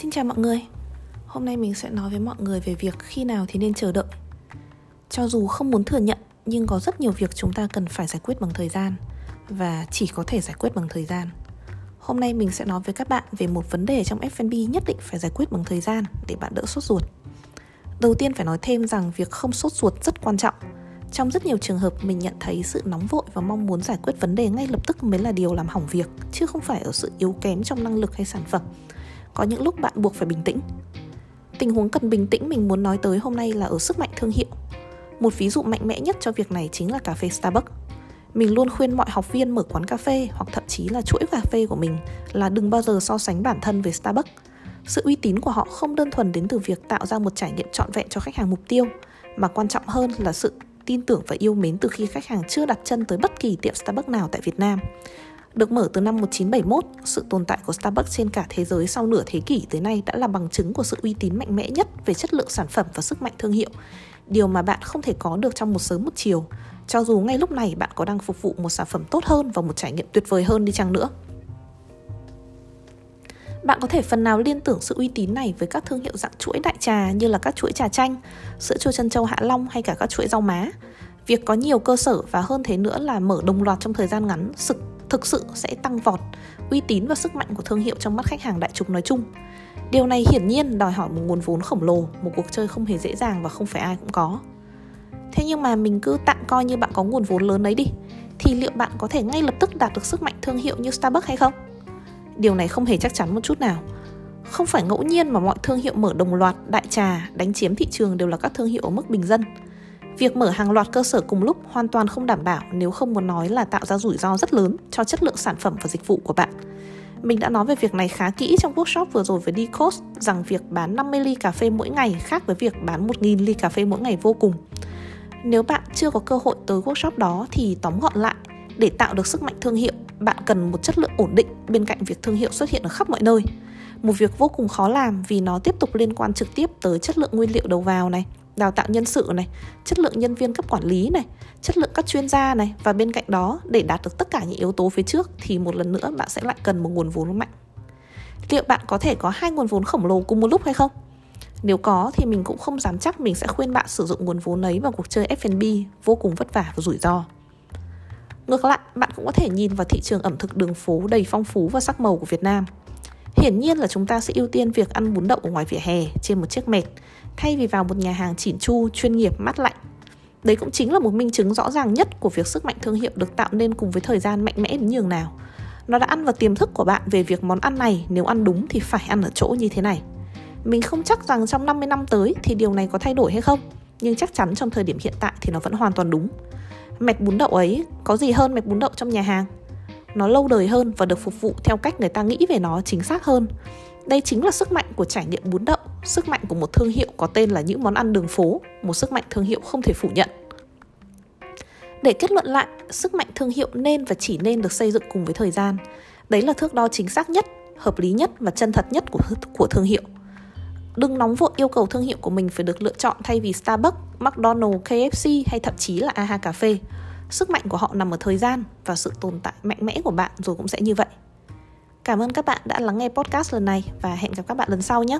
Xin chào mọi người Hôm nay mình sẽ nói với mọi người về việc khi nào thì nên chờ đợi Cho dù không muốn thừa nhận Nhưng có rất nhiều việc chúng ta cần phải giải quyết bằng thời gian Và chỉ có thể giải quyết bằng thời gian Hôm nay mình sẽ nói với các bạn về một vấn đề trong F&B nhất định phải giải quyết bằng thời gian để bạn đỡ sốt ruột. Đầu tiên phải nói thêm rằng việc không sốt ruột rất quan trọng. Trong rất nhiều trường hợp mình nhận thấy sự nóng vội và mong muốn giải quyết vấn đề ngay lập tức mới là điều làm hỏng việc, chứ không phải ở sự yếu kém trong năng lực hay sản phẩm có những lúc bạn buộc phải bình tĩnh. Tình huống cần bình tĩnh mình muốn nói tới hôm nay là ở sức mạnh thương hiệu. Một ví dụ mạnh mẽ nhất cho việc này chính là cà phê starbucks. Mình luôn khuyên mọi học viên mở quán cà phê hoặc thậm chí là chuỗi cà phê của mình là đừng bao giờ so sánh bản thân với starbucks. Sự uy tín của họ không đơn thuần đến từ việc tạo ra một trải nghiệm trọn vẹn cho khách hàng mục tiêu, mà quan trọng hơn là sự tin tưởng và yêu mến từ khi khách hàng chưa đặt chân tới bất kỳ tiệm Starbucks nào tại Việt Nam. Được mở từ năm 1971, sự tồn tại của Starbucks trên cả thế giới sau nửa thế kỷ tới nay đã là bằng chứng của sự uy tín mạnh mẽ nhất về chất lượng sản phẩm và sức mạnh thương hiệu. Điều mà bạn không thể có được trong một sớm một chiều, cho dù ngay lúc này bạn có đang phục vụ một sản phẩm tốt hơn và một trải nghiệm tuyệt vời hơn đi chăng nữa. Bạn có thể phần nào liên tưởng sự uy tín này với các thương hiệu dạng chuỗi đại trà như là các chuỗi trà chanh, sữa chua chân châu Hạ Long hay cả các chuỗi rau má. Việc có nhiều cơ sở và hơn thế nữa là mở đồng loạt trong thời gian ngắn sực thực sự sẽ tăng vọt uy tín và sức mạnh của thương hiệu trong mắt khách hàng đại chúng nói chung. Điều này hiển nhiên đòi hỏi một nguồn vốn khổng lồ, một cuộc chơi không hề dễ dàng và không phải ai cũng có. Thế nhưng mà mình cứ tạm coi như bạn có nguồn vốn lớn đấy đi, thì liệu bạn có thể ngay lập tức đạt được sức mạnh thương hiệu như Starbucks hay không? Điều này không hề chắc chắn một chút nào. Không phải ngẫu nhiên mà mọi thương hiệu mở đồng loạt đại trà đánh chiếm thị trường đều là các thương hiệu ở mức bình dân. Việc mở hàng loạt cơ sở cùng lúc hoàn toàn không đảm bảo nếu không muốn nói là tạo ra rủi ro rất lớn cho chất lượng sản phẩm và dịch vụ của bạn. Mình đã nói về việc này khá kỹ trong workshop vừa rồi với Decos rằng việc bán 50 ly cà phê mỗi ngày khác với việc bán 1.000 ly cà phê mỗi ngày vô cùng. Nếu bạn chưa có cơ hội tới workshop đó thì tóm gọn lại, để tạo được sức mạnh thương hiệu, bạn cần một chất lượng ổn định bên cạnh việc thương hiệu xuất hiện ở khắp mọi nơi. Một việc vô cùng khó làm vì nó tiếp tục liên quan trực tiếp tới chất lượng nguyên liệu đầu vào này, đào tạo nhân sự này, chất lượng nhân viên cấp quản lý này, chất lượng các chuyên gia này và bên cạnh đó để đạt được tất cả những yếu tố phía trước thì một lần nữa bạn sẽ lại cần một nguồn vốn mạnh. Liệu bạn có thể có hai nguồn vốn khổng lồ cùng một lúc hay không? Nếu có thì mình cũng không dám chắc mình sẽ khuyên bạn sử dụng nguồn vốn ấy vào cuộc chơi F&B vô cùng vất vả và rủi ro. Ngược lại, bạn cũng có thể nhìn vào thị trường ẩm thực đường phố đầy phong phú và sắc màu của Việt Nam. Hiển nhiên là chúng ta sẽ ưu tiên việc ăn bún đậu ở ngoài vỉa hè trên một chiếc mệt thay vì vào một nhà hàng chỉn chu, chuyên nghiệp, mát lạnh. Đấy cũng chính là một minh chứng rõ ràng nhất của việc sức mạnh thương hiệu được tạo nên cùng với thời gian mạnh mẽ đến nhường nào. Nó đã ăn vào tiềm thức của bạn về việc món ăn này nếu ăn đúng thì phải ăn ở chỗ như thế này. Mình không chắc rằng trong 50 năm tới thì điều này có thay đổi hay không, nhưng chắc chắn trong thời điểm hiện tại thì nó vẫn hoàn toàn đúng. Mẹt bún đậu ấy có gì hơn mẹt bún đậu trong nhà hàng? Nó lâu đời hơn và được phục vụ theo cách người ta nghĩ về nó chính xác hơn. Đây chính là sức mạnh của trải nghiệm bún đậu, sức mạnh của một thương hiệu có tên là những món ăn đường phố, một sức mạnh thương hiệu không thể phủ nhận. Để kết luận lại, sức mạnh thương hiệu nên và chỉ nên được xây dựng cùng với thời gian. Đấy là thước đo chính xác nhất, hợp lý nhất và chân thật nhất của, của thương hiệu. Đừng nóng vội yêu cầu thương hiệu của mình phải được lựa chọn thay vì Starbucks, McDonald's, KFC hay thậm chí là AHA Cà Phê. Sức mạnh của họ nằm ở thời gian và sự tồn tại mạnh mẽ của bạn rồi cũng sẽ như vậy. Cảm ơn các bạn đã lắng nghe podcast lần này và hẹn gặp các bạn lần sau nhé.